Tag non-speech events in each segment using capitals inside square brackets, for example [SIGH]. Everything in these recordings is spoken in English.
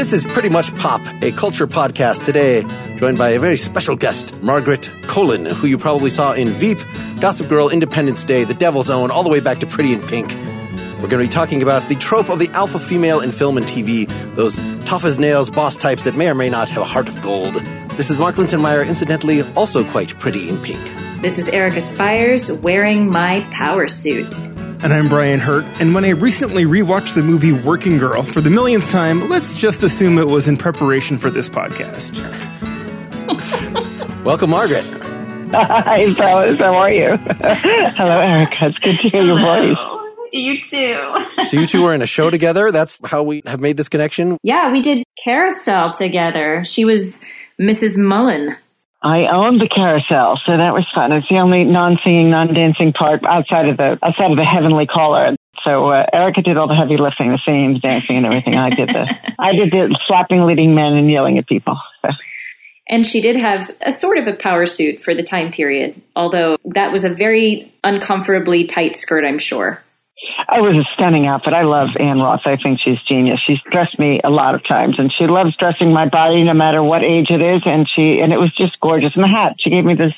This is Pretty Much Pop, a culture podcast today, joined by a very special guest, Margaret Colin, who you probably saw in Veep, Gossip Girl, Independence Day, The Devil's Own, all the way back to Pretty in Pink. We're going to be talking about the trope of the alpha female in film and TV, those tough as nails boss types that may or may not have a heart of gold. This is Mark Linsenmayer, incidentally, also quite pretty in pink. This is Erica Spyres wearing my power suit. And I'm Brian Hirt, and when I recently rewatched the movie Working Girl for the millionth time, let's just assume it was in preparation for this podcast. [LAUGHS] Welcome, Margaret. Hi, fellas. How are you? [LAUGHS] Hello, Erica. It's good to hear your voice. You too. So you two were in a show together. That's how we have made this connection. yeah, we did carousel together. She was Mrs. Mullin. I owned the carousel, so that was fun. It's the only non-singing, non-dancing part outside of the outside of the heavenly caller. So uh, Erica did all the heavy lifting, the singing, the dancing, and everything. I did the [LAUGHS] I did the slapping leading men and yelling at people. So. And she did have a sort of a power suit for the time period, although that was a very uncomfortably tight skirt, I'm sure. It was a stunning outfit. I love Ann Roth. I think she's genius. She's dressed me a lot of times, and she loves dressing my body, no matter what age it is. And she and it was just gorgeous. And the hat, she gave me this.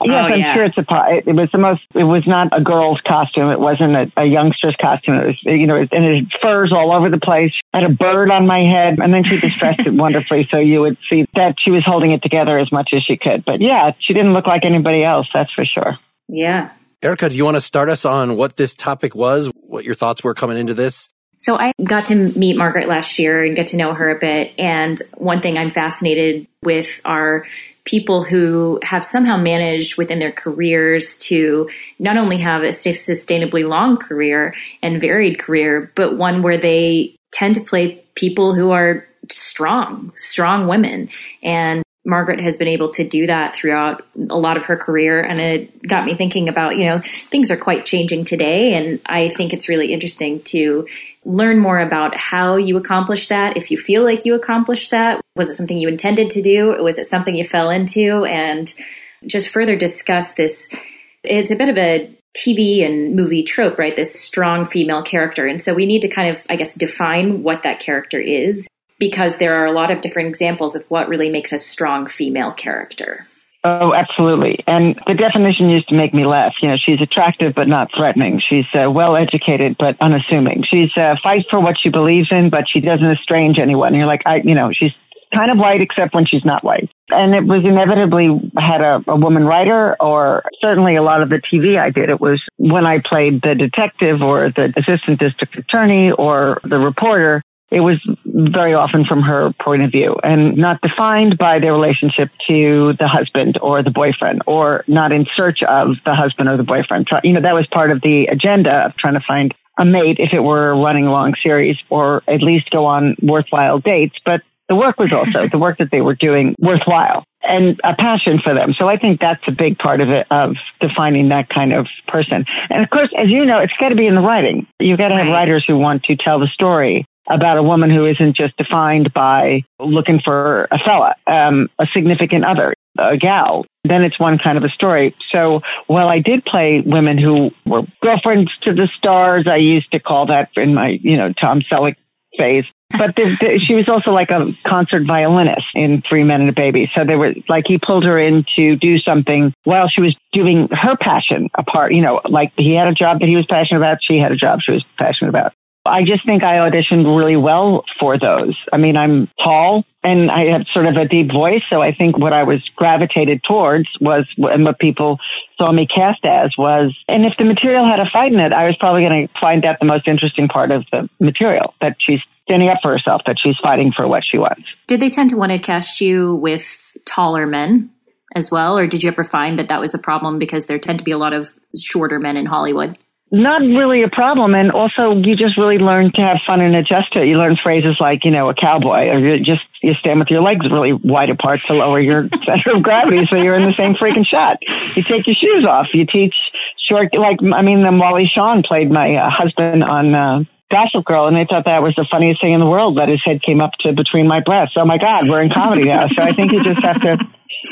Yes, Oh, I'm yeah. sure it's a. It, was the most. It was not a girl's costume. It wasn't a, a youngster's costume. It was, you know, and it had furs all over the place. I had a bird on my head, and then she just dressed it [LAUGHS] wonderfully, so you would see that she was holding it together as much as she could. But yeah, she didn't look like anybody else. That's for sure. Yeah. Erica, do you want to start us on what this topic was? What your thoughts were coming into this? So I got to meet Margaret last year and get to know her a bit. And one thing I'm fascinated with are people who have somehow managed within their careers to not only have a sustainably long career and varied career, but one where they tend to play people who are strong, strong women. And Margaret has been able to do that throughout a lot of her career. And it got me thinking about, you know, things are quite changing today. And I think it's really interesting to learn more about how you accomplish that. If you feel like you accomplished that, was it something you intended to do? Was it something you fell into? And just further discuss this. It's a bit of a TV and movie trope, right? This strong female character. And so we need to kind of, I guess, define what that character is because there are a lot of different examples of what really makes a strong female character. Oh, absolutely. And the definition used to make me laugh. You know, she's attractive but not threatening. She's uh, well educated but unassuming. She's uh, fight for what she believes in, but she doesn't estrange anyone. You're like, I, you know, she's kind of white except when she's not white. And it was inevitably had a, a woman writer or certainly a lot of the TV I did. It was when I played the detective or the assistant district attorney or the reporter it was very often from her point of view and not defined by their relationship to the husband or the boyfriend or not in search of the husband or the boyfriend. You know, that was part of the agenda of trying to find a mate if it were running a running long series or at least go on worthwhile dates. But the work was also the work that they were doing worthwhile and a passion for them. So I think that's a big part of it, of defining that kind of person. And of course, as you know, it's got to be in the writing. You've got to have Right. writers who want to tell the story about a woman who isn't just defined by looking for a fella, um, a significant other, a gal. Then it's one kind of a story. So while I did play women who were girlfriends to the stars, I used to call that in my, you know, Tom Selleck phase. but the, the, she was also like a concert violinist in Three Men and a Baby. So they were like he pulled her in to do something while she was doing her passion apart. You know, like he had a job that he was passionate about. She had a job she was passionate about. I just think I auditioned really well for those. I mean, I'm tall and I have sort of a deep voice. So I think what I was gravitated towards was, and what people saw me cast as was, and if the material had a fight in it, I was probably going to find that the most interesting part of the material, that she's standing up for herself, that she's fighting for what she wants. Did they tend to want to cast you with taller men as well? Or did you ever find that that was a problem because there tend to be a lot of shorter men in Hollywood? Not really a problem. And also, you just really learn to have fun and adjust to it. You learn phrases like, you know, a cowboy, or you just you stand with your legs really wide apart to lower your [LAUGHS] center of gravity, so you're in the same freaking shot. You take your shoes off. You teach short, like I mean, the Wally Shawn played my uh, husband on. Uh, Gossip Girl, and they thought that was the funniest thing in the world that his head came up to between my breasts. Oh my God, we're in comedy now. So I think you just have to,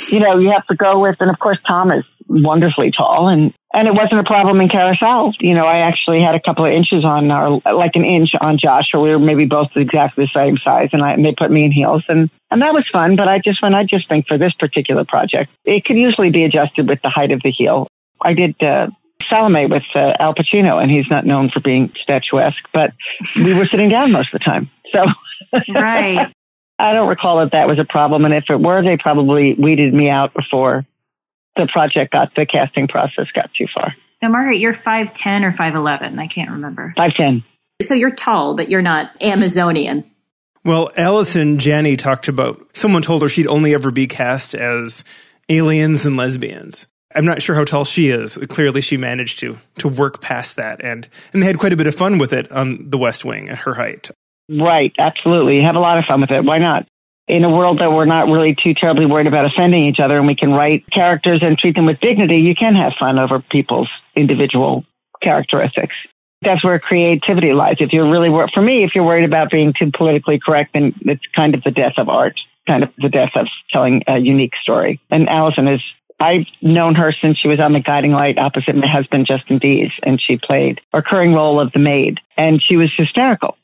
you know, you have to go with, and of course Tom is wonderfully tall and and it wasn't a problem in carousel. You know, I actually had a couple of inches on our, like an inch on Josh, or we were maybe both exactly the same size, and, I, and they put me in heels, and and that was fun. But I just when I just think for this particular project, it could usually be adjusted with the height of the heel. I did uh, Salome with uh, Al Pacino, and he's not known for being statuesque, but we were sitting down most of the time, so right. I don't recall that that was a problem, and if it were, they probably weeded me out before the project got the casting process got too far. Now, Margaret, you're five ten or five eleven. I can't remember. Five ten. So you're tall, but you're not Amazonian. Well, Allison Janney talked about someone told her she'd only ever be cast as aliens and lesbians. I'm not sure how tall she is. Clearly, she managed to to work past that, and and they had quite a bit of fun with it on The West Wing at her height. Right, absolutely. Have a lot of fun with it. Why not? in a world that we're not really too terribly worried about offending each other and we can write characters and treat them with dignity, you can have fun over people's individual characteristics. That's where creativity lies. If you're really, for me, if you're worried about being too politically correct, then it's kind of the death of art, kind of the death of telling a unique story. And Allison is, I've known her since she was on the guiding light opposite my husband, Justin Deas, and she played a recurring role of the maid. And she was hysterical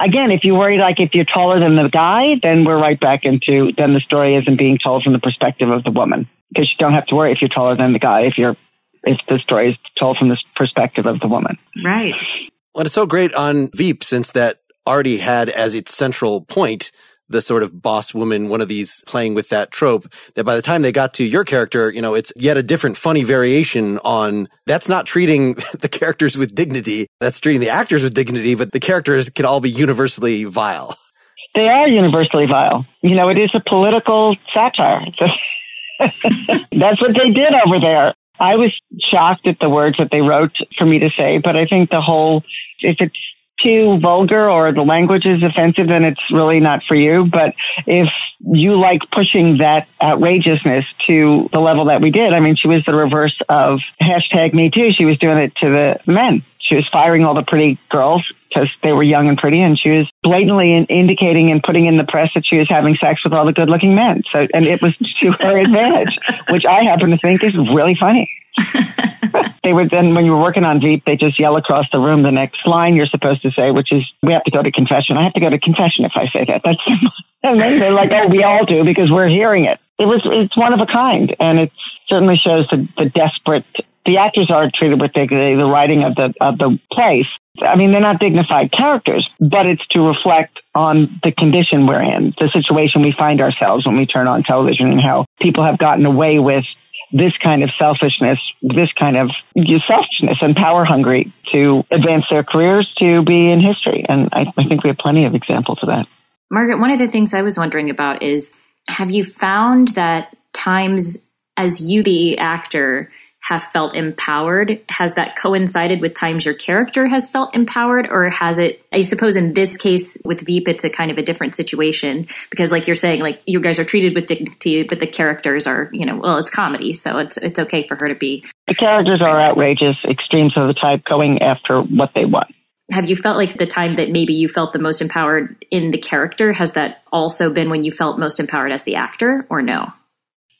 again, if you worry like if you're taller than the guy, then we're right back into then the story isn't being told from the perspective of the woman because you don't have to worry if you're taller than the guy if you're if the story is told from the perspective of the woman. Right. Well, it's so great on Veep since that already had as its central point the sort of boss woman, one of these playing with that trope that by the time they got to your character, you know, it's yet a different funny variation on that's not treating [LAUGHS] the characters with dignity. That's treating the actors with dignity, but the characters can all be universally vile. They are universally vile. You know, it is a political satire. [LAUGHS] that's what they did over there. I was shocked at the words that they wrote for me to say, but I think the whole, if it's too vulgar or the language is offensive, then it's really not for you. But if you like pushing that outrageousness to the level that we did, I mean, she was the reverse of hashtag me too. She was doing it to the men. She was firing all the pretty girls because they were young and pretty, and she was blatantly in indicating and putting in the press that she was having sex with all the good-looking men. So, and it was to her [LAUGHS] advantage, which I happen to think is really funny. [LAUGHS] they would then, when you were working on Veep, they just yell across the room the next line you're supposed to say, which is, "We have to go to confession." I have to go to confession if I say that. That's [LAUGHS] and then they're like, "Oh, we all do because we're hearing it." It was, it's one of a kind, and it certainly shows the, the desperate. The actors are treated with dignity. The writing of the of the place. I mean, they're not dignified characters, but it's to reflect on the condition we're in, the situation we find ourselves when we turn on television, and how people have gotten away with this kind of selfishness, this kind of selfishness and power hungry to advance their careers to be in history. And I, I think we have plenty of examples of that. Margaret, one of the things I was wondering about is have you found that times as you, the actor, have felt empowered? Has that coincided with times your character has felt empowered? Or has it, I suppose in this case with Veep, it's a kind of a different situation because like you're saying, like you guys are treated with dignity, but the characters are, you know, well, it's comedy. So it's, it's okay for her to be. The characters are outrageous, extremes of the type going after what they want. Have you felt like the time that maybe you felt the most empowered in the character, has that also been when you felt most empowered as the actor or no?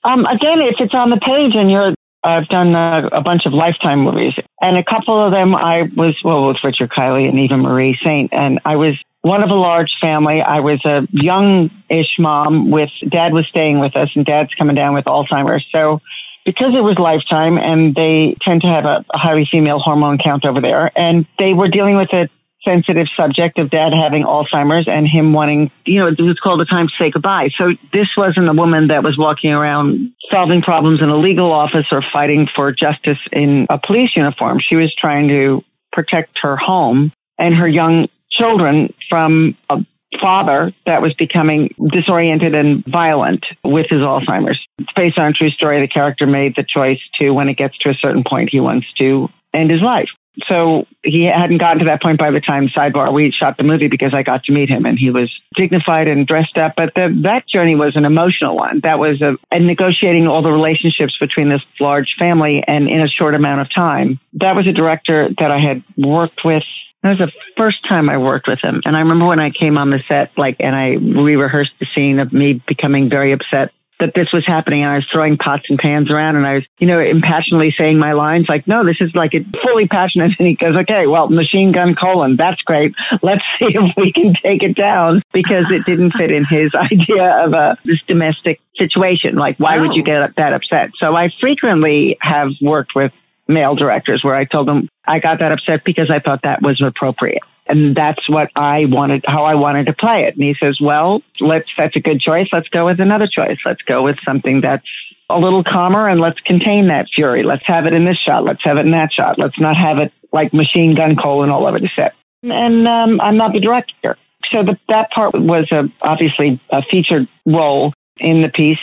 Um, again, if it's on the page and you're I've done a, a, bunch of Lifetime movies, and a couple of them I was well with Richard Kiley and Eva Marie Saint, and I was one of a large family. I was a young-ish mom with dad was staying with us and dad's coming down with Alzheimer's. So because it was lifetime and they tend to have a, highly female hormone count over there and they were dealing with a sensitive subject of dad having Alzheimer's and him wanting, you know, it was called a time to say goodbye. So this wasn't a woman that was walking around solving problems in a legal office or fighting for justice in a police uniform. She was trying to protect her home and her young children from a father that was becoming disoriented and violent with his Alzheimer's. Based on a true story. The character made the choice to, when it gets to a certain point, he wants to end his life. So he hadn't gotten to that point by the time sidebar we shot the movie because I got to meet him and he was dignified and dressed up. But the, that journey was an emotional one. That was a, and negotiating all the relationships between this large family and in a short amount of time. That was a director that I had worked with that was the first time I worked with him. And I remember when I came on the set, like, and I re rehearsed the scene of me becoming very upset that this was happening. And I was throwing pots and pans around and I was, you know, impassionately saying my lines like, no, this is like it fully passionate. [LAUGHS] And he goes, okay, well, machine gun Colin. That's great. Let's [LAUGHS] see if we can take it down because it didn't fit in his [LAUGHS] idea of a, this domestic situation. Like, why would you oh. get that upset? So I frequently have worked with male directors where I told them I got that upset because I thought that was appropriate. And that's what I wanted, how I wanted to play it. And he says, well, let's, that's a good choice. Let's go with another choice. Let's go with something that's a little calmer and let's contain that fury. Let's have it in this shot. Let's have it in that shot. Let's not have it like machine gun Colin all over the set. And um, I'm not the director. So the, that part was a, obviously a featured role in the piece.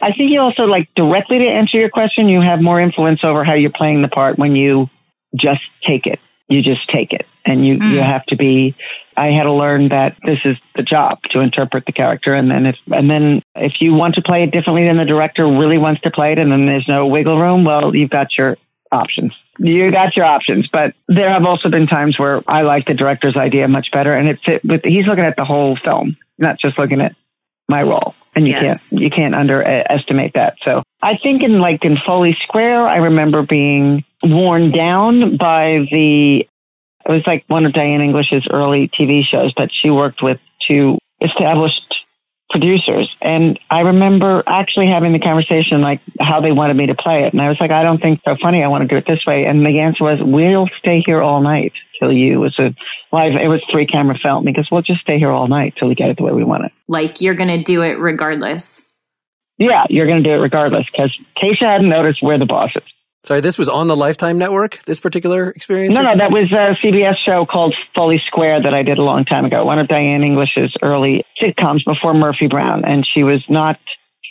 I think you also like directly to answer your question, you have more influence over how you're playing the part when you just take it. You just take it and you, mm. you have to be, I had to learn that this is the job to interpret the character. And then if, and then if you want to play it differently than the director really wants to play it and then there's no wiggle room, well, you've got your options. You got your options, but there have also been times where I like the director's idea much better and it fit with, he's looking at the whole film, not just looking at my role and you yes. can't you can't underestimate that. So I think in like in Foley Square, I remember being worn down by the. It was like one of Diane English's early TV shows, but she worked with two established producers. And I remember actually having the conversation like how they wanted me to play it. And I was like, I don't think so funny. I want to do it this way. And the answer was, we'll stay here all night till you. It was a live, it was three camera film because we'll just stay here all night till we get it the way we want it. Like you're going to do it regardless. Yeah, you're going to do it regardless because Keisha hadn't noticed where the boss is. Sorry, this was on the Lifetime Network, this particular experience? No, no, that was a CBS show called Foley Square that I did a long time ago, one of Diane English's early sitcoms before Murphy Brown. And she was not,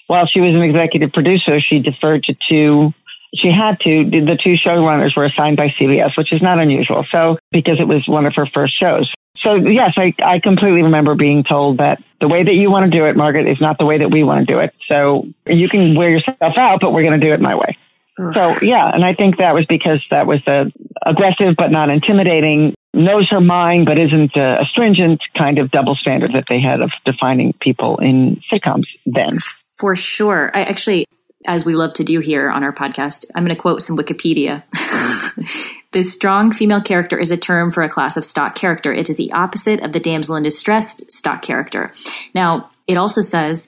while she was an executive producer, she deferred to two, she had to, the two showrunners were assigned by CBS, which is not unusual. So, because it was one of her first shows. So, yes, I, I completely remember being told that the way that you want to do it, Margaret, is not the way that we want to do it. So, you can wear yourself out, but we're going to do it my way. So yeah, and I think that was because that was a aggressive but not intimidating, knows her mind but isn't uh, a, a stringent kind of double standard that they had of defining people in sitcoms then. For sure. I actually, as we love to do here on our podcast, I'm going to quote some Wikipedia. [LAUGHS] the strong female character is a term for a class of stock character. It is the opposite of the damsel in distress stock character. Now, it also says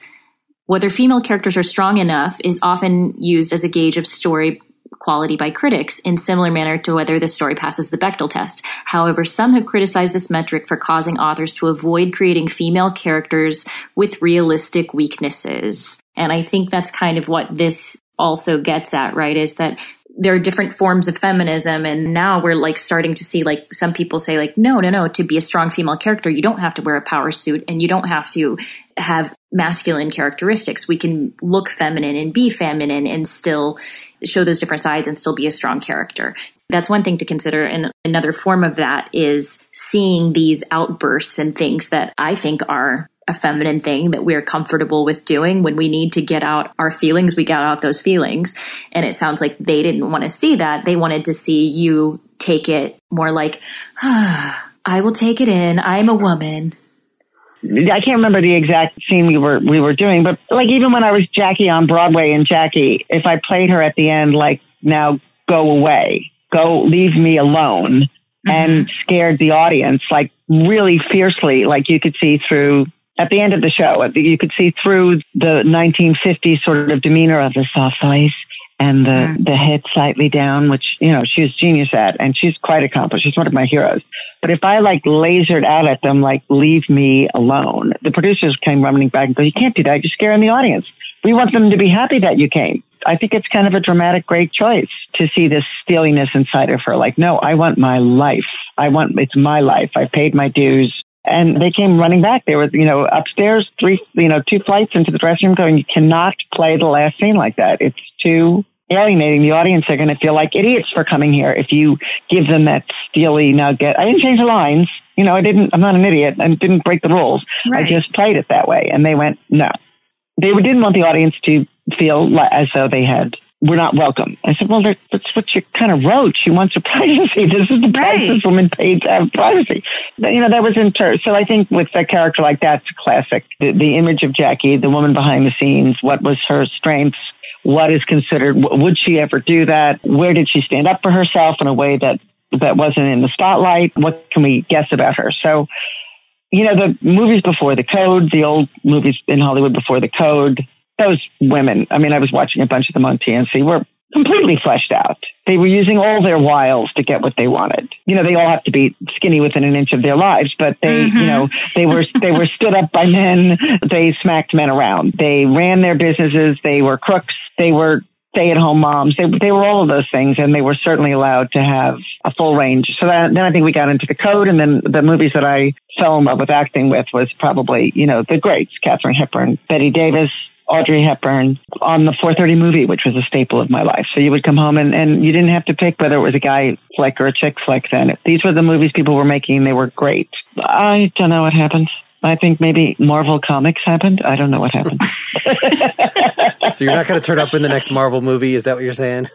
whether female characters are strong enough is often used as a gauge of story quality by critics in similar manner to whether the story passes the Bechdel test. However, some have criticized this metric for causing authors to avoid creating female characters with realistic weaknesses. And I think that's kind of what this also gets at, right? Is that there are different forms of feminism and now we're like starting to see like some people say like no no no to be a strong female character you don't have to wear a power suit and you don't have to have masculine characteristics we can look feminine and be feminine and still show those different sides and still be a strong character that's one thing to consider and another form of that is seeing these outbursts and things that i think are a feminine thing that we're comfortable with doing when we need to get out our feelings, we get out those feelings. And it sounds like they didn't want to see that. They wanted to see you take it more like, ah, [SIGHS] I will take it in. I'm a woman. I can't remember the exact scene we were we were doing, but like even when I was Jackie on Broadway and Jackie, if I played her at the end, like now go away, go leave me alone, mm-hmm. and scared the audience like really fiercely. Like you could see through at the end of the show, you could see through the 1950s sort of demeanor of the soft voice and the, Mm. the head slightly down, which, you know, she was genius at, and she's quite accomplished. She's one of my heroes. But if I like lasered out at them, like, leave me alone, the producers came running back and go, you can't do that. You're scaring the audience. We want them to be happy that you came. I think it's kind of a dramatic, great choice to see this steeliness inside of her. Like, no, I want my life. I want, it's my life. I paid my dues. And they came running back. They were, you know, upstairs, three, you know, two flights into the dressing room going, you cannot play the last scene like that. It's too alienating. The audience are going to feel like idiots for coming here if you give them that steely nugget. I didn't change the lines. You know, I didn't, I'm not an idiot. I didn't break the rules. Right. I just played it that way. And they went, no. They didn't want the audience to feel as though they had, were not welcome. I said, well, that's what you kind of wrote. She wants her privacy. [LAUGHS] This is the price Right. this woman paid to have privacy. But, you know, that was in ter- So I think with a character like that, it's a classic. The, the image of Jackie, the woman behind the scenes, what was her strengths? What is considered, would she ever do that? Where did she stand up for herself in a way that, that wasn't in the spotlight? What can we guess about her? So, you know, the movies before the code, the old movies in Hollywood before the code, those women, I mean, I was watching a bunch of them on TNC, were completely fleshed out. They were using all their wiles to get what they wanted. You know, they all have to be skinny within an inch of their lives, but they, you mm-hmm. know, they were, they were stood up by men. They smacked men around. They ran their businesses. They were crooks. They were stay at home moms. They, they were all of those things and they were certainly allowed to have a full range. So that, then I think we got into the code and then the movies that I fell in love with acting with was probably, you know, the greats, Katharine Hepburn, Bette Davis, Audrey Hepburn on the 430 movie, which was a staple of my life. So you would come home and, and you didn't have to pick whether it was a guy flick or a chick flick then. These were the movies people were making. They were great. I don't know what happened. I think maybe Marvel Comics happened. I don't know what happened. [LAUGHS] [LAUGHS] So you're not going to turn up in the next Marvel movie? Is that what you're saying?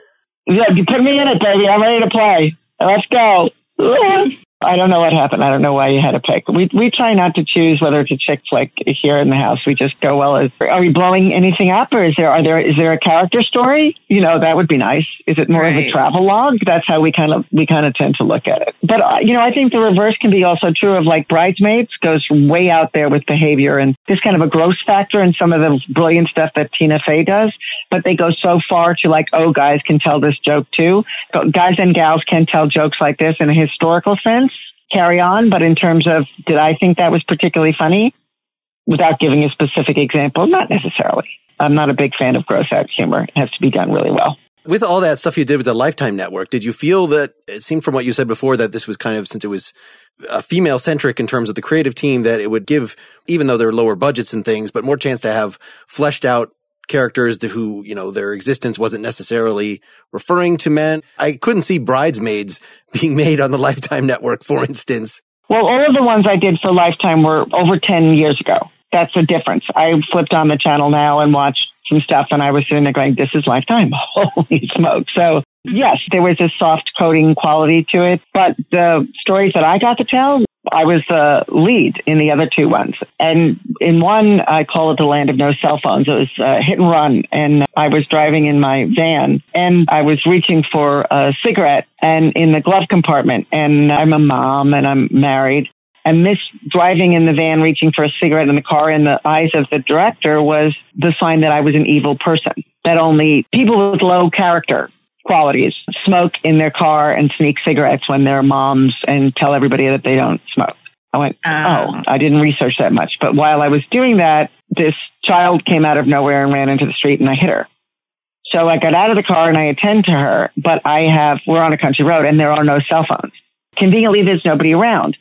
Yeah, you put me in it, baby. I'm ready to play. Let's go. [LAUGHS] I don't know what happened. I don't know why you had to pick. We we try not to choose whether it's a chick flick here in the house. We just go well. Is, are we blowing anything up, or is there are there is there a character story? You know, that would be nice. Is it more of a travel log? That's how we kind of we kind of tend to look at it. But uh, you know, I think the reverse can be also true of like bridesmaids goes way out there with behavior and there's kind of a gross factor in some of the brilliant stuff that Tina Fey does. But they go so far to like, oh, guys can tell this joke too. Guys and gals can tell jokes like this in a historical sense carry on, but in terms of did I think that was particularly funny? Without giving a specific example, not necessarily. I'm not a big fan of gross out humor. It has to be done really well. With all that stuff you did with the Lifetime Network, did you feel that it seemed from what you said before that this was kind of, since it was uh, female centric in terms of the creative team, that it would give, even though there are lower budgets and things, but more chance to have fleshed out characters who, you know, their existence wasn't necessarily referring to men. I couldn't see bridesmaids [LAUGHS] being made on the Lifetime Network, for instance. Well, all of the ones I did for Lifetime were over 10 years ago. That's the difference. I flipped on the channel now and watched some stuff and I was sitting there going, this is Lifetime. [LAUGHS] Holy smoke. So yes, there was a soft coding quality to it, but the stories that I got to tell, I was the lead in the other two ones. And in one, I call it the land of no cell phones. It was a hit and run. And I was driving in my van and I was reaching for a cigarette and in the glove compartment. And I'm a mom and I'm married. And this driving in the van, reaching for a cigarette in the car in the eyes of the director was the sign that I was an evil person, that only people with low character qualities smoke in their car and sneak cigarettes when they're moms and tell everybody that they don't smoke. I went, Oh. oh, I didn't research that much. But while I was doing that, this child came out of nowhere and ran into the street and I hit her. So I got out of the car and I attend to her, but I have, we're on a country road and there are no cell phones. Conveniently, there's nobody around.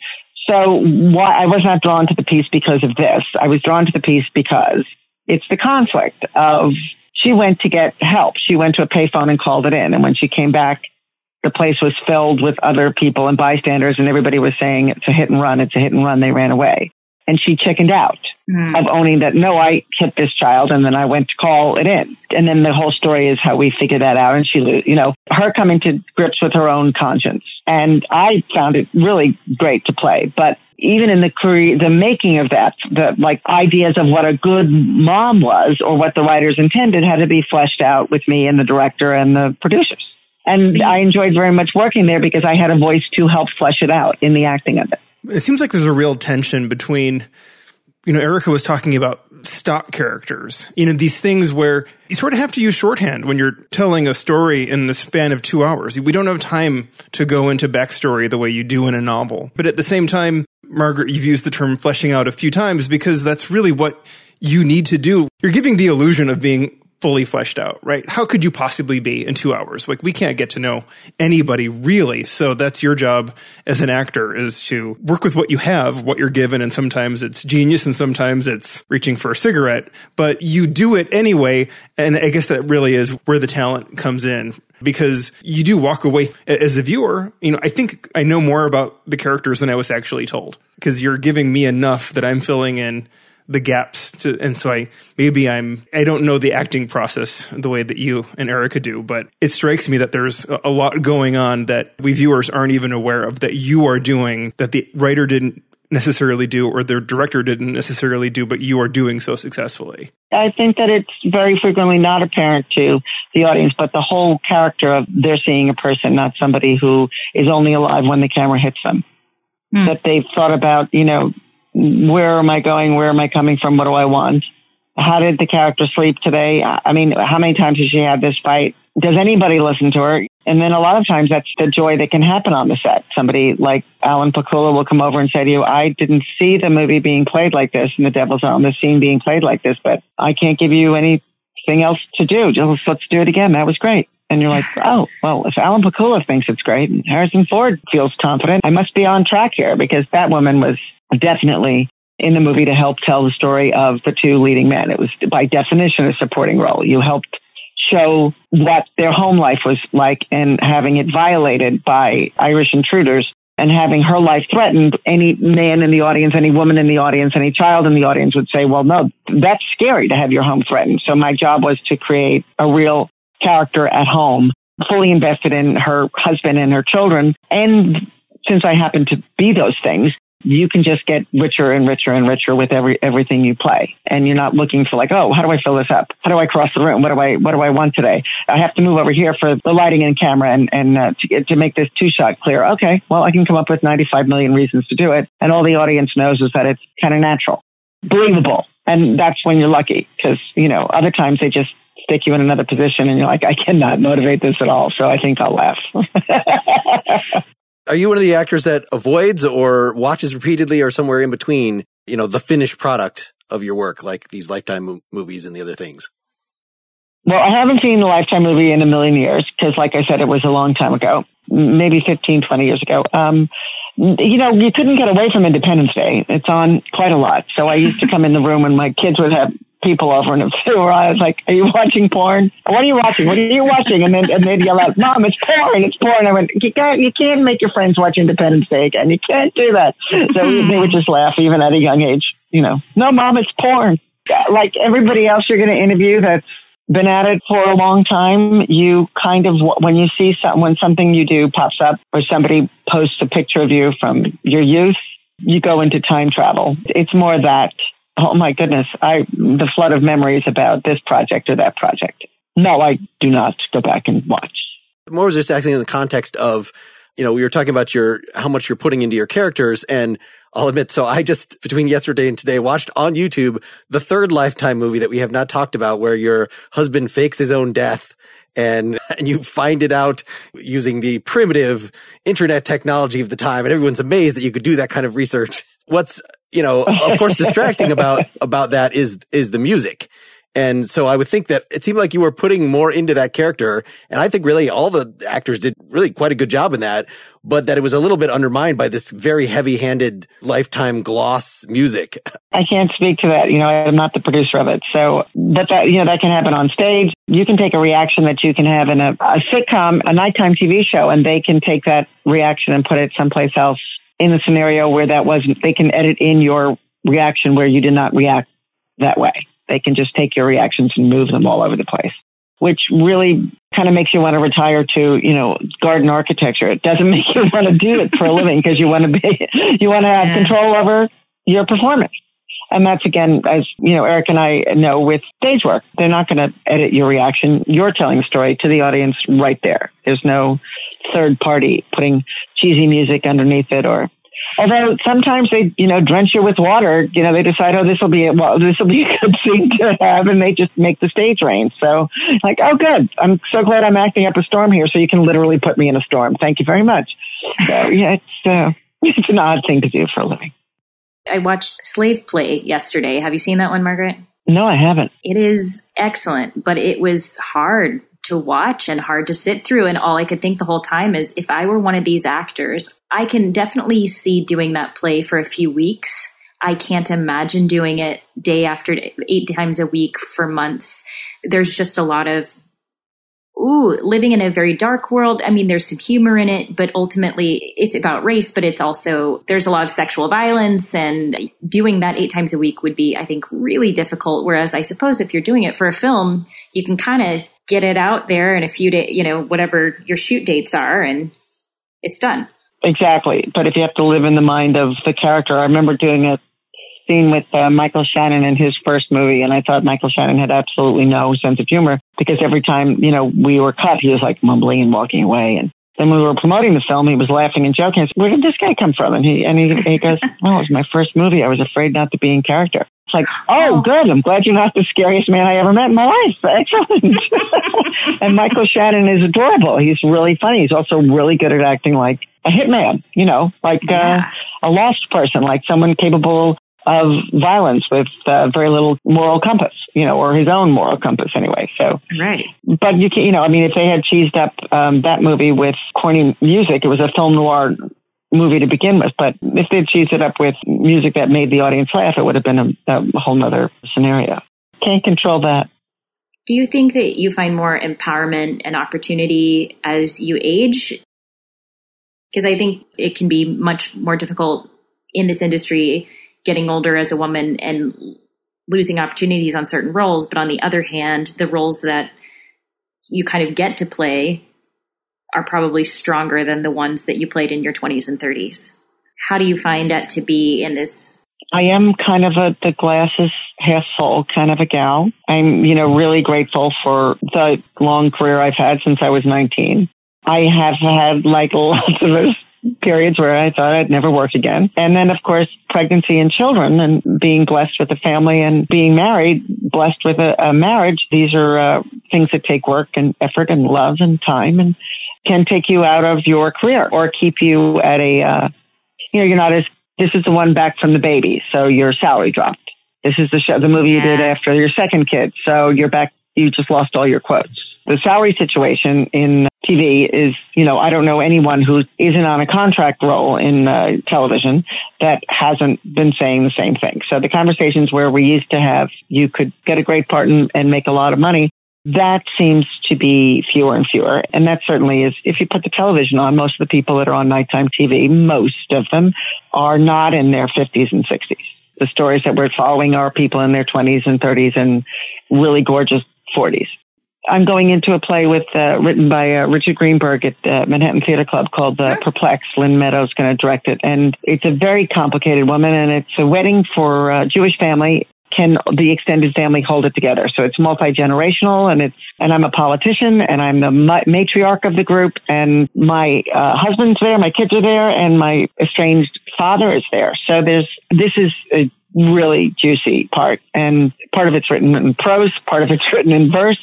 So why, I was not drawn to the piece because of this. I was drawn to the piece because it's the conflict of she went to get help. She went to a payphone and called it in. And when she came back, the place was filled with other people and bystanders and everybody was saying it's a hit and run. It's a hit and run. They ran away. And she chickened out Hmm. of owning that, no, I hit this child and then I went to call it in. And then the whole story is how we figured that out. And she, you know, her coming to grips with her own conscience. And I found it really great to play. But even in the career, the making of that, the like ideas of what a good mom was or what the writers intended had to be fleshed out with me and the director and the producers. And so you- I enjoyed very much working there because I had a voice to help flesh it out in the acting of it. It seems like there's a real tension between, you know, Erica was talking about stock characters. You know, these things where you sort of have to use shorthand when you're telling a story in the span of two hours. We don't have time to go into backstory the way you do in a novel. But at the same time, Margaret, you've used the term fleshing out a few times because that's really what you need to do. You're giving the illusion of being fully fleshed out, right? How could you possibly be in two hours? Like we can't get to know anybody really. So that's your job as an actor is to work with what you have, what you're given. And sometimes it's genius and sometimes it's reaching for a cigarette, but you do it anyway. And I guess that really is where the talent comes in because you do walk away as a viewer. You know, I think I know more about the characters than I was actually told because you're giving me enough that I'm filling in the gaps to, and so I, maybe I'm, I don't know the acting process the way that you and Erica do, but it strikes me that there's a lot going on that we viewers aren't even aware of that you are doing that the writer didn't necessarily do or the director didn't necessarily do, but you are doing so successfully. I think that it's very frequently not apparent to the audience, but the whole character of they're seeing a person, not somebody who is only alive when the camera hits them. Mm. That they've thought about, you know, where am I going? Where am I coming from? What do I want? How did the character sleep today? I mean, how many times has she had this fight? Does anybody listen to her? And then a lot of times that's the joy that can happen on the set. Somebody like Alan Pakula will come over and say to you, I didn't see the movie being played like this and the Devil's Own the scene being played like this, but I can't give you anything else to do. Just let's do it again. That was great. And you're like, [LAUGHS] oh, well, if Alan Pakula thinks it's great and Harrison Ford feels confident, I must be on track here because that woman was definitely in the movie to help tell the story of the two leading men. It was by definition a supporting role. You helped show what their home life was like and having it violated by Irish intruders and having her life threatened, any man in the audience, any woman in the audience, any child in the audience would say, well, no, that's scary to have your home threatened. So my job was to create a real character at home, fully invested in her husband and her children. And since I happen to be those things, you can just get richer and richer and richer with every everything you play. And you're not looking for like oh how do i fill this up? How do i cross the room? What do i what do i want today? I have to move over here for the lighting and camera and and uh, to, to make this two shot clear. Okay well i can come up with 95 million reasons to do it. And all the audience knows is that it's kind of natural. Believable. And that's when you're lucky because you know other times they just stick you in another position and you're like i cannot motivate this at all. So i think i'll laugh [LAUGHS] Are you one of the actors that avoids or watches repeatedly or somewhere in between, you know, the finished product of your work, like these Lifetime mo- movies and the other things? Well, I haven't seen the Lifetime movie in a million years because, like I said, it was a long time ago, maybe 15, 20 years ago. Um, you know, you couldn't get away from Independence Day. It's on quite a lot. So I used to come in the room when my kids would have people over and [LAUGHS] I was like, Are you watching porn? What are you watching? What are you watching? And then and they'd yell out, Mom, it's porn, it's porn. I went, You can't you can't make your friends watch Independence Day again. You can't do that. So they would just laugh even at a young age, you know. No, mom, it's porn. Like everybody else you're gonna interview that's been at it for a long time, you kind of, when you see some, when something you do pops up or somebody posts a picture of you from your youth, you go into time travel. It's more that oh my goodness, I the flood of memories about this project or that project. No, I do not go back and watch. More was just acting in the context of, you know, we were talking about your how much you're putting into your characters, and I'll admit, so I just between yesterday and today watched on YouTube the third Lifetime movie that we have not talked about, where your husband fakes his own death and [LAUGHS] and you find it out using the primitive internet technology of the time and everyone's amazed that you could do that kind of research [LAUGHS] what's you know, of course, [LAUGHS] distracting about, about that is, is the music. And so I would think that it seemed like you were putting more into that character. And I think really all the actors did really quite a good job in that, but that it was a little bit undermined by this very heavy handed lifetime gloss music. [LAUGHS] I can't speak to that. You know, I'm not the producer of it. So, but that, you know, that can happen on stage. You can take a reaction that you can have in a, a sitcom, a nighttime TV show, and they can take that reaction and put it someplace else in a scenario where that wasn't, they can edit in your reaction where you did not react that way. They can just take your reactions and move them all over the place, which really kind of makes you want to retire to, you know, garden architecture. It doesn't [LAUGHS] make you want to do it for a living because you want to be, you want to have control over your performance. And that's again, as you know, Eric and I know with stage work, they're not going to edit your reaction. You're telling the story to the audience right there. There's no third party putting cheesy music underneath it or Although sometimes they, you know, drench you with water. You know, they decide, oh, this will be a, well, this will be a good [LAUGHS] thing to have, and they just make the stage rain. So, like, oh, good. I'm so glad I'm acting up a storm here, so you can literally put me in a storm. Thank you very much. So, yeah, it's uh, [LAUGHS] it's an odd thing to do for a living. I watched Slave Play yesterday. Have you seen that one, Margaret? No, I haven't. It is excellent, but it was hard to watch and hard to sit through. And all I could think the whole time is if I were one of these actors, I can definitely see doing that play for a few weeks. I can't imagine doing it day after day, eight times a week for months. There's just a lot of ooh, living in a very dark world. I mean, there's some humor in it, but ultimately it's about race, but it's also, there's a lot of sexual violence and doing that eight times a week would be, I think, really difficult. Whereas I suppose if you're doing it for a film, you can kind of get it out there in a few days, you know, whatever your shoot dates are and it's done. Exactly. But if you have to live in the mind of the character, I remember doing a scene with uh, Michael Shannon in his first movie, and I thought Michael Shannon had absolutely no sense of humor because every time you know we were cut, he was like mumbling and walking away. And then when we were promoting the film, he was laughing and joking. I said, "Where did this guy come from?" And he and he, he goes, "Oh, it was my first movie. I was afraid not to be in character." It's like, oh, good. I'm glad you're not the scariest man I ever met in my life. [LAUGHS] Excellent. [LAUGHS] and Michael Shannon is adorable. He's really funny. He's also really good at acting like a hitman, you know, like uh, a lost person, like someone capable of violence with uh, very little moral compass, you know, or his own moral compass anyway. So, right. But you can, you know, I mean, if they had cheesed up um, that movie with corny music, it was a film noir movie to begin with. But if they'd cheesed it up with music that made the audience laugh, it would have been a, a whole nother scenario. Can't control that. Do you think that you find more empowerment and opportunity as you age? Because I think it can be much more difficult in this industry getting older as a woman and losing opportunities on certain roles. But on the other hand, the roles that you kind of get to play are probably stronger than the ones that you played in your 20s and 30s. How do you find that to be in this? I am kind of a the glasses half full kind of a gal. I'm, you know, really grateful for the long career I've had since I was 19. I have had like [LAUGHS] lots of periods where I thought I'd never work again. And then, of course, pregnancy and children and being blessed with a family and being married, blessed with a, a marriage. These are uh, things that take work and effort and love and time and can take you out of your career or keep you at a, uh, you know, you're not as, this is the one back from the baby. So your salary dropped. This is the show, the movie you did after your second kid. So you're back, you just lost all your quotes. The salary situation in TV is, you know, I don't know anyone who isn't on a contract role in uh, television that hasn't been saying the same thing. So the conversations where we used to have, you could get a great part and, and make a lot of money. That seems to be fewer and fewer. And that certainly is, if you put the television on, most of the people that are on nighttime TV, most of them are not in their 50s and 60s. The stories that we're following are people in their 20s and 30s and really gorgeous 40s. I'm going into a play with uh, written by uh, Richard Greenberg at uh, Manhattan Theater Club called uh, Perplex. Lynne Meadow's going to direct it, and it's a very complicated woman, and it's a wedding for a Jewish family. Can the extended family hold it together? So it's multi generational, and it's and I'm a politician, and I'm the matriarch of the group, and my uh, husband's there, my kids are there, and my estranged father is there. So there's this is a really juicy part, and part of it's written in prose, part of it's [LAUGHS] written in verse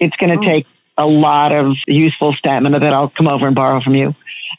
it's going to oh. take a lot of useful stamina that I'll come over and borrow from you.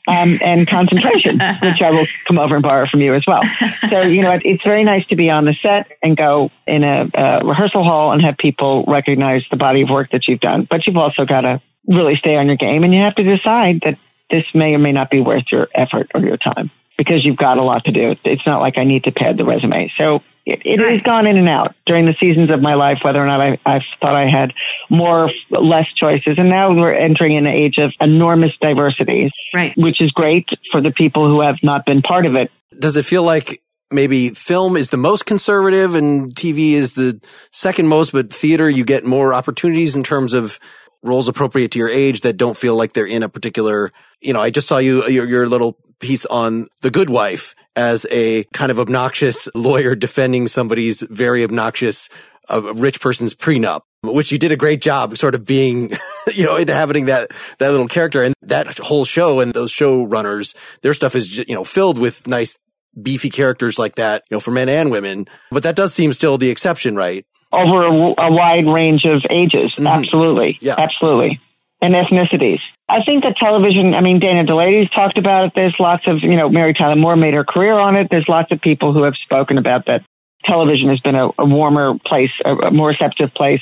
Um, and [LAUGHS] concentration, which I will come over and borrow from you as well. So, you know, it's very nice to be on the set and go in a, a rehearsal hall and have people recognize the body of work that you've done. But you've also got to really stay on your game and you have to decide that this may or may not be worth your effort or your time because you've got a lot to do. It's not like I need to pad the resume. So it, it right. has gone in and out during the seasons of my life, whether or not I, I thought I had more, less choices. And now we're entering an age of enormous diversity, right. which is great for the people who have not been part of it. Does it feel like maybe film is the most conservative and TV is the second most, but theater, you get more opportunities in terms of roles appropriate to your age that don't feel like they're in a particular, you know, I just saw you, your, your little piece on The Good Wife as a kind of obnoxious lawyer defending somebody's very obnoxious a rich person's prenup, which you did a great job sort of being, [LAUGHS] you know, inhabiting that, that little character and that whole show and those showrunners, their stuff is, you know, filled with nice beefy characters like that, you know, for men and women. But that does seem still the exception, right? Over a, a wide range of ages. Mm-hmm. Absolutely. Yeah. Absolutely. And ethnicities. I think that television, I mean, Dana Delany's talked about it. There's lots of, you know, Mary Tyler Moore made her career on it. There's lots of people who have spoken about that television has been a, a warmer place, a, a more receptive place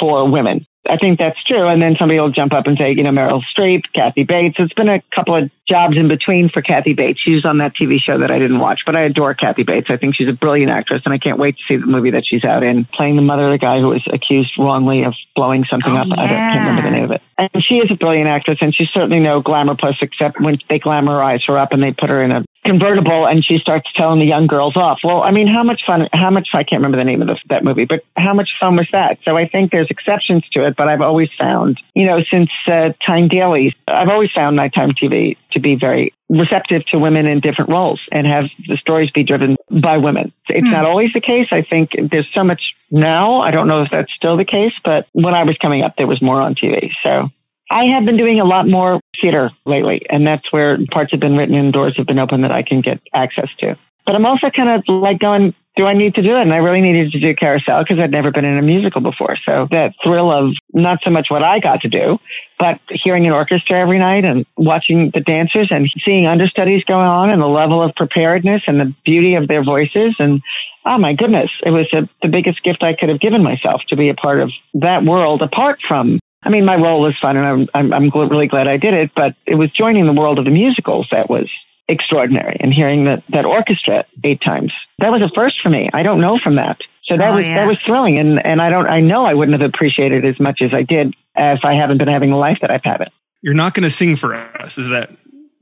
for women. I think that's true. And then somebody will jump up and say, you know, Meryl Streep, Kathy Bates. It's been a couple of jobs in between for Kathy Bates. She was on that TV show that I didn't watch, but I adore Kathy Bates. I think she's a brilliant actress, and I can't wait to see the movie that she's out in, playing the mother of the guy who was accused wrongly of blowing something oh, up. Yeah. I don't, can't remember the name of it. And she is a brilliant actress, and she's certainly no glamour plus, except when they glamorize her up and they put her in a convertible and she starts telling the young girls off. Well, I mean, how much fun, how much, I can't remember the name of the, that movie, but how much fun was that? So I think there's exceptions to it, but I've always found, you know, since uh, Time Dailies, I've always found nighttime TV to be very receptive to women in different roles and have the stories be driven by women. It's mm. not always the case. I think there's so much now. I don't know if that's still the case, but when I was coming up, there was more on TV. So I have been doing a lot more theater lately, and that's where parts have been written and doors have been open that I can get access to. But I'm also kind of like going, do I need to do it? And I really needed to do Carousel because I'd never been in a musical before. So that thrill of not so much what I got to do, but hearing an orchestra every night and watching the dancers and seeing understudies going on and the level of preparedness and the beauty of their voices. And oh my goodness, it was a, the biggest gift I could have given myself to be a part of that world apart from I mean, my role was fun, and I'm, I'm, I'm really glad I did it. But it was joining the world of the musicals that was extraordinary, and hearing that that orchestra eight times that was a first for me. I don't know from that, so that oh, was yeah. that was thrilling, and and I don't I know I wouldn't have appreciated it as much as I did if I haven't been having the life that I've had. It. You're not going to sing for us, is that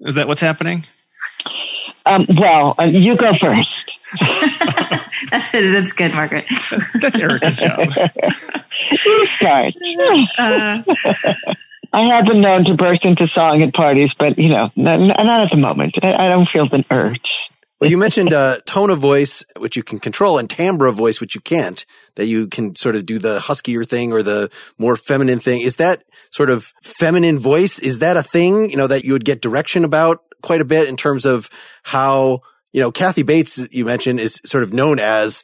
is that what's happening? Um, well, uh, you go first. [LAUGHS] that's, that's good, Margaret. that's Erica's job. [LAUGHS] you start. [LAUGHS] Uh, I have been known to burst into song at parties, but you know, not, not at the moment. I, I, don't feel the urge. Well, you mentioned uh, tone of voice, which you can control, and timbre of voice, which you can't. That you can sort of do the huskier thing or the more feminine thing. Is that sort of feminine voice? Is that a thing? You know that you would get direction about quite a bit in terms of how you know Kathy Bates. You mentioned is sort of known as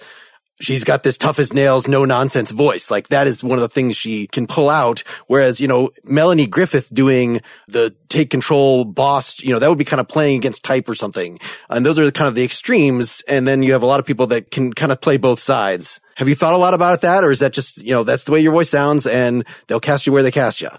she's got this tough as nails, no nonsense voice. Like that is one of the things she can pull out. Whereas, you know, Melanie Griffith doing the take control boss, you know, that would be kind of playing against type or something. And those are kind of the extremes. And then you have a lot of people that can kind of play both sides. Have you thought a lot about that? Or is that just, you know, that's the way your voice sounds and they'll cast you where they cast you?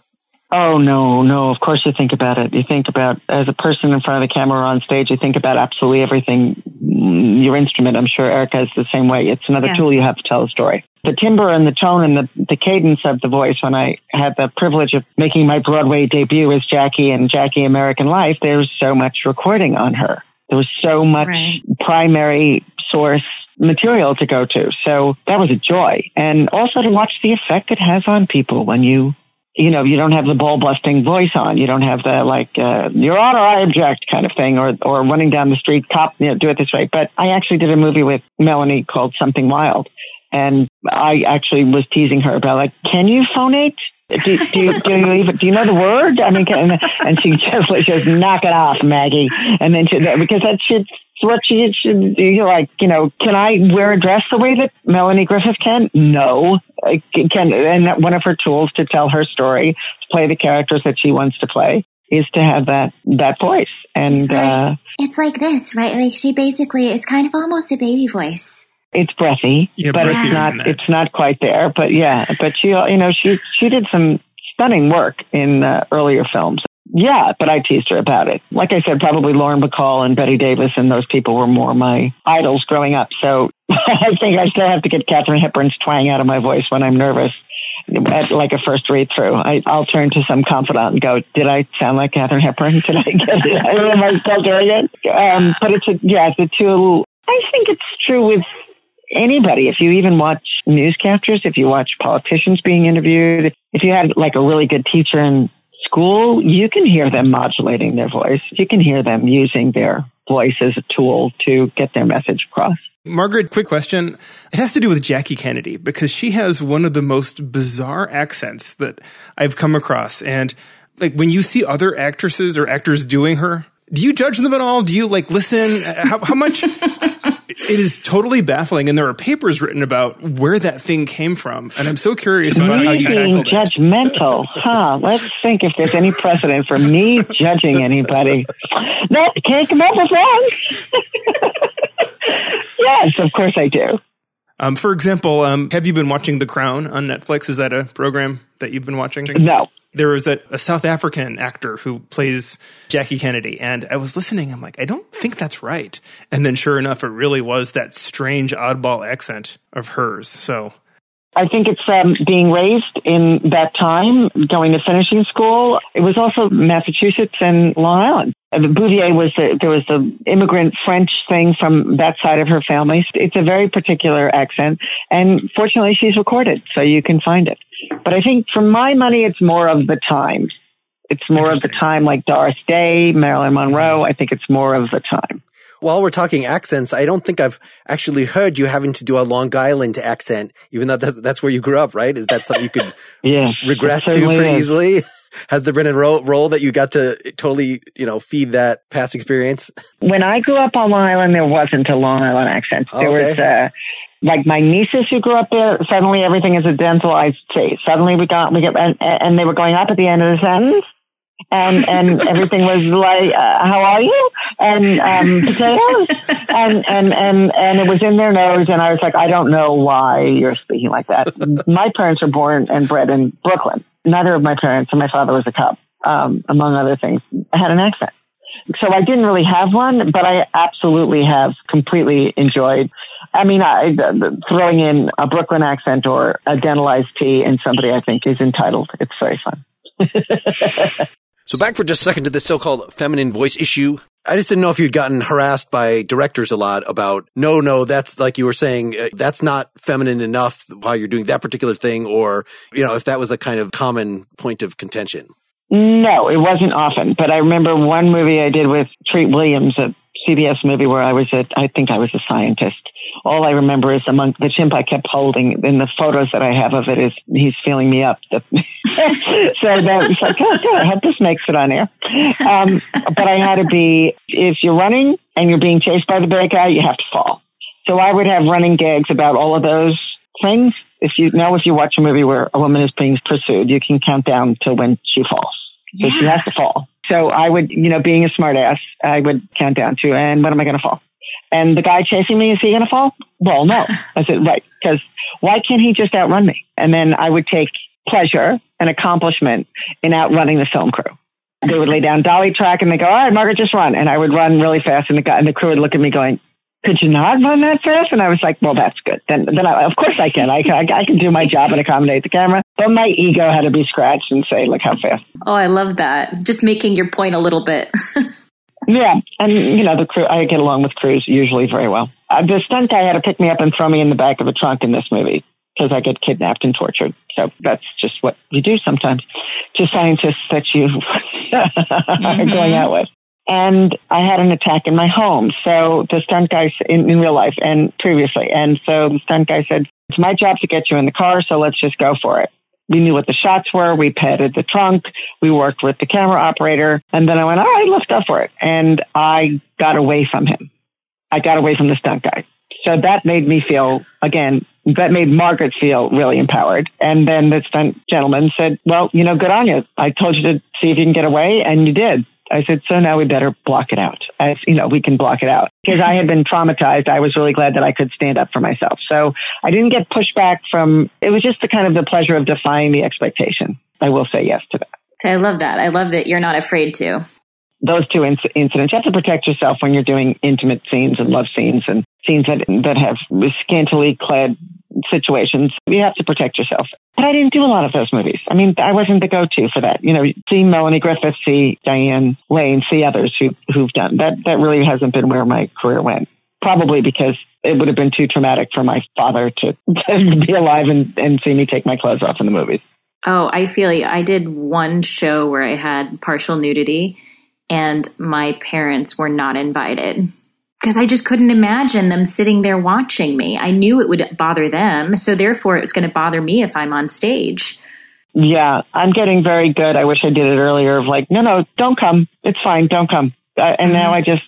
Oh no, no. Of course you think about it. You think about as a person in front of the camera or on stage. You think about absolutely everything. Mm, your instrument. I'm sure Erica is the same way. It's another Yeah. tool you have to tell a story. The timbre and the tone and the the cadence of the voice. When I had the privilege of making my Broadway debut as Jackie and Jackie American Life, there was so much recording on her. There was so much Right. primary source material to go to. So that was a joy. And also to watch the effect it has on people when you you know, you don't have the ball busting voice on. You don't have the like, uh, Your Honor, I object kind of thing, or or running down the street, cop, you know, do it this way. But I actually did a movie with Melanie called Something Wild, and I actually was teasing her about like, can you phonate? Do, do, you, do, you even, do you know the word? I mean, can, and she [LAUGHS] just like, says, knock it off, Maggie. And then she, because that should, what she should do, like, you know, can I wear a dress the way that Melanie Griffith can? No. I Can, and one of her tools to tell her story, to play the characters that she wants to play, is to have that, that voice. And, It's like, uh, it's like this, right? Like she basically is kind of almost a baby voice. it's breathy, Yeah, but it's not it's not quite there. But yeah, but she you know she she did some stunning work in uh, earlier films. Yeah, but I teased her about it. Like I said, probably Lauren Bacall and Bette Davis and those people were more my idols growing up. So [LAUGHS] I think I still have to get Katharine Hepburn's twang out of my voice when I'm nervous. At like a first read through, I, I'll turn to some confidant and go, "Did I sound like Katherine Hepburn? [LAUGHS] Did I get it? Am I still doing it?" Um, but it's a yeah, it's a tool. I think it's true with anybody. If you even watch newscasters, if you watch politicians being interviewed, if you had like a really good teacher in school, you can hear them modulating their voice. You can hear them using their voice as a tool to get their message across. Margaret, quick question. It has to do with Jackie Kennedy because she has one of the most bizarre accents that I've come across. And like when you see other actresses or actors doing her, do you judge them at all? Do you like listen? Uh, how, how much? [LAUGHS] it is totally baffling, and there are papers written about where that thing came from, and I'm so curious about how you being tackle judgmental, huh? Let's think if there's any precedent for me judging anybody. Nope, can't come up with one. [LAUGHS] yes, of course I do. Um, for example, um, have you been watching The Crown on Netflix? Is that a program that you've been watching? No. There was a, a South African actor who plays Jackie Kennedy, and I was listening. I'm like, I don't think that's right. And then, sure enough, it really was that strange oddball accent of hers. So I think it's um, being raised in that time, going to finishing school. It was also Massachusetts and Long Island. Bouvier was the, there was the immigrant French thing from that side of her family. It's a very particular accent, and fortunately, she's recorded, so you can find it. But I think, for my money, it's more of the time. It's more of the time, like Doris Day, Marilyn Monroe. I think it's more of the time. While we're talking accents, I don't think I've actually heard you having to do a Long Island accent, even though that's, that's where you grew up, right? Is that something you could [LAUGHS] Yeah, regress to pretty is. easily? [LAUGHS] Has there been a role, role that you got to totally, you know, feed that past experience? when I grew up on Long Island, there wasn't a Long Island accent. There Okay. was, uh, like my nieces who grew up there, suddenly everything is a dentalized T. Suddenly we got, we get, and, and they were going up at the end of the sentence. And, and [LAUGHS] everything was like, uh, how are you? And, um, potatoes. And, and, and, and it was in their nose. And I was like, I don't know why you're speaking like that. my parents were born and bred in Brooklyn. Neither of my parents, and my father was a cop, um, among other things, had an accent. So I didn't really have one, but I absolutely have completely enjoyed. I mean, I, throwing in a Brooklyn accent or a dentalized T in somebody I think is entitled. It's very fun. [LAUGHS] So back for just a second to the so-called feminine voice issue. I just didn't know if you'd gotten harassed by directors a lot about, no, no, that's like you were saying, uh, that's not feminine enough while you're doing that particular thing, or, you know, if that was a kind of common point of contention. No, it wasn't often, but I remember one movie I did with Treat Williams, a CBS movie where I was a, I think I was a scientist. All I remember is among the chimp I kept holding in the photos that I have of it is he's feeling me up. [LAUGHS] so that was like, oh, good, I hope this makes it on air. Um, but I had to be, if you're running and you're being chased by the bad guy, you have to fall. So I would have running gags about all of those things. If you know, if you watch a movie where a woman is being pursued, you can count down to when she falls. So she has to fall. So I would, you know, being a smartass, I would count down to, and when am I going to fall? And the guy chasing me, is he going to fall? Well, no. I said, right. Because why can't he just outrun me? And then I would take pleasure and accomplishment in outrunning the film crew. They would lay down dolly track and they go, all right, Margaret, just run. And I would run really fast and the guy and the crew would look at me going, could you not run that fast? And I was like, well, that's good. Then, then I, of course I can. I can, I can do my job and accommodate the camera. But my ego had to be scratched and say, look how fast. Oh, I love that. Just making your point a little bit. [LAUGHS] Yeah, and you know the crew. I get along with crews usually very well. Uh, the stunt guy had to pick me up and throw me in the back of a trunk in this movie because I get kidnapped and tortured. So that's just what you do sometimes to scientists that you [LAUGHS] are going mm-hmm. out with. And I had an attack in my home. So the stunt guy in, in real life and previously, and so the stunt guy said, "It's my job to get you in the car, so let's just go for it." We knew what the shots were. We patted the trunk. We worked with the camera operator. And then I went, all right, let's go for it. And I got away from him. I got away from the stunt guy. So that made me feel, again, that made Margaret feel really empowered. And then the stunt gentleman said, well, you know, good on you. I told you to see if you can get away, and you did. I said, so now we better block it out. As you know, we can block it out because I had been traumatized. I was really glad that I could stand up for myself. So I didn't get pushback from, it was just the kind of the pleasure of defying the expectation. I will say yes to that. I love that. I love that you're not afraid to. Those two inc- incidents, you have to protect yourself when you're doing intimate scenes and love scenes and scenes that, that have scantily clad situations. You have to protect yourself. But I didn't do a lot of those movies. I mean, I wasn't the go-to for that. You know, see Melanie Griffith, see Diane Lane, see others who, who've done that. That really hasn't been where my career went. Probably because it would have been too traumatic for my father to, to [LAUGHS] be alive and, and see me take my clothes off in the movies. Oh, I feel you. I did one show where I had partial nudity and my parents were not invited because I just couldn't imagine them sitting there watching me. I knew it would bother them. So therefore it was going to bother me if I'm on stage. Yeah, I'm getting very good. I wish I did it earlier of like, no, no, don't come. It's fine. Don't come. Uh, and mm-hmm. now I just,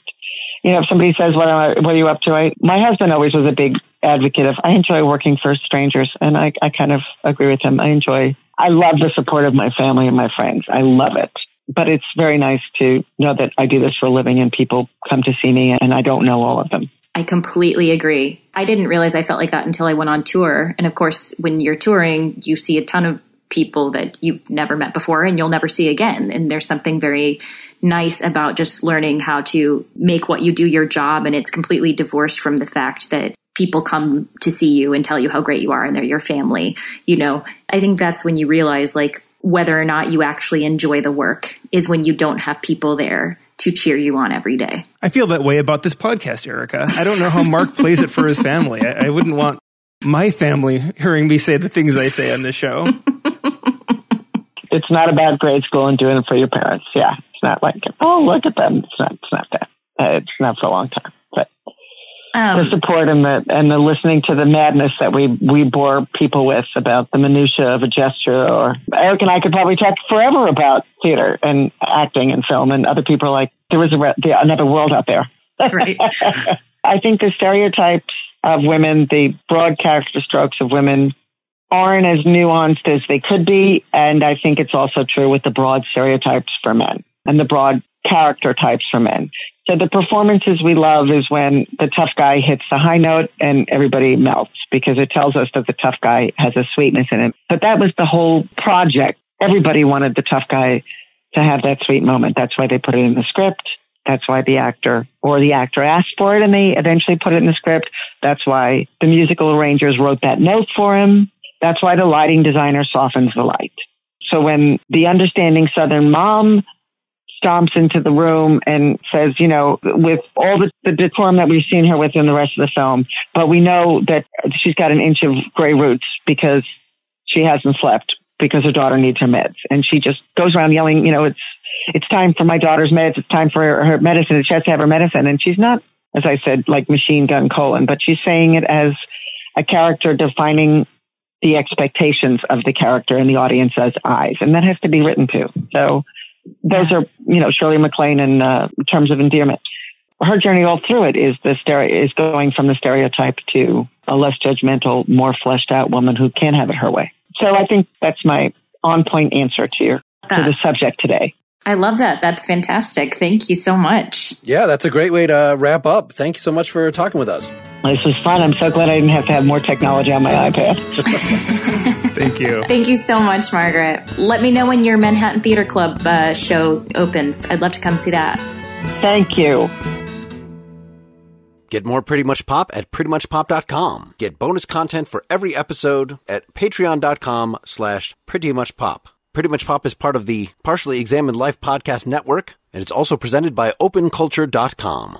you know, if somebody says, what, am I, what are you up to? I, my husband always was a big advocate of, I enjoy working for strangers. And I, I kind of agree with him. I enjoy, I love the support of my family and my friends. I love it. But it's very nice to know that I do this for a living and people come to see me and I don't know all of them. I completely agree. I didn't realize I felt like that until I went on tour. And of course, when you're touring, you see a ton of people that you've never met before and you'll never see again. And there's something very nice about just learning how to make what you do your job. And it's completely divorced from the fact that people come to see you and tell you how great you are and they're your family. You know, I think that's when you realize like whether or not you actually enjoy the work is when you don't have people there to cheer you on every day. I feel that way about this podcast, Erica. I don't know how Mark plays it for his family. I, I wouldn't want my family hearing me say the things I say on this show. it's not about grade school and doing it for your parents. Yeah, it's not like oh look at them. It's not. It's not that. Uh, it's not for a long time. But um, the support and the and the listening to the madness that we we bore people with about the minutia of a gesture. Or Eric and I could probably talk forever about theater and acting and film. And other people are like, there was a the, another world out there. Right. [LAUGHS] I think the stereotypes of women, the broad character strokes of women aren't as nuanced as they could be. And I think it's also true with the broad stereotypes for men and the broad character types for men. So the performances we love is when the tough guy hits the high note and everybody melts because it tells us that the tough guy has a sweetness in him. But that was the whole project. Everybody wanted the tough guy to have that sweet moment. That's why they put it in the script. That's why the actor or the actor asked for it and they eventually put it in the script. That's why the musical arrangers wrote that note for him. That's why the lighting designer softens the light. So when the understanding Southern mom stomps into the room and says, you know, with all the, the decorum that we've seen her with in the rest of the film, but we know that she's got an inch of gray roots because she hasn't slept because her daughter needs her meds. And she just goes around yelling, you know, it's, it's time for my daughter's meds. It's time for her, her medicine. She has to have her medicine. And she's not, as I said, like machine gun colon, but she's saying it as a character defining the expectations of the character and the audience's eyes. And that has to be written too. So those are, you know, Shirley MacLaine in uh, terms of endearment. Her journey all through it is the stereo is going from the stereotype to a less judgmental, more fleshed out woman who can have it her way. So I think that's my on point answer to your to the subject today. I love that. That's fantastic. Thank you so much. Yeah, that's a great way to wrap up. Thank you so much for talking with us. This was fun. I'm so glad I didn't have to have more technology on my iPad. [LAUGHS] Thank you. Thank you so much, Margaret. Let me know when your Manhattan Theatre Club uh, show opens. I'd love to come see that. Thank you. Get more Pretty Much Pop at prettymuchpop.com. Get bonus content for every episode at patreon.com slash prettymuchpop. Pretty Much Pop is part of the Partially Examined Life podcast network, and it's also presented by openculture.com.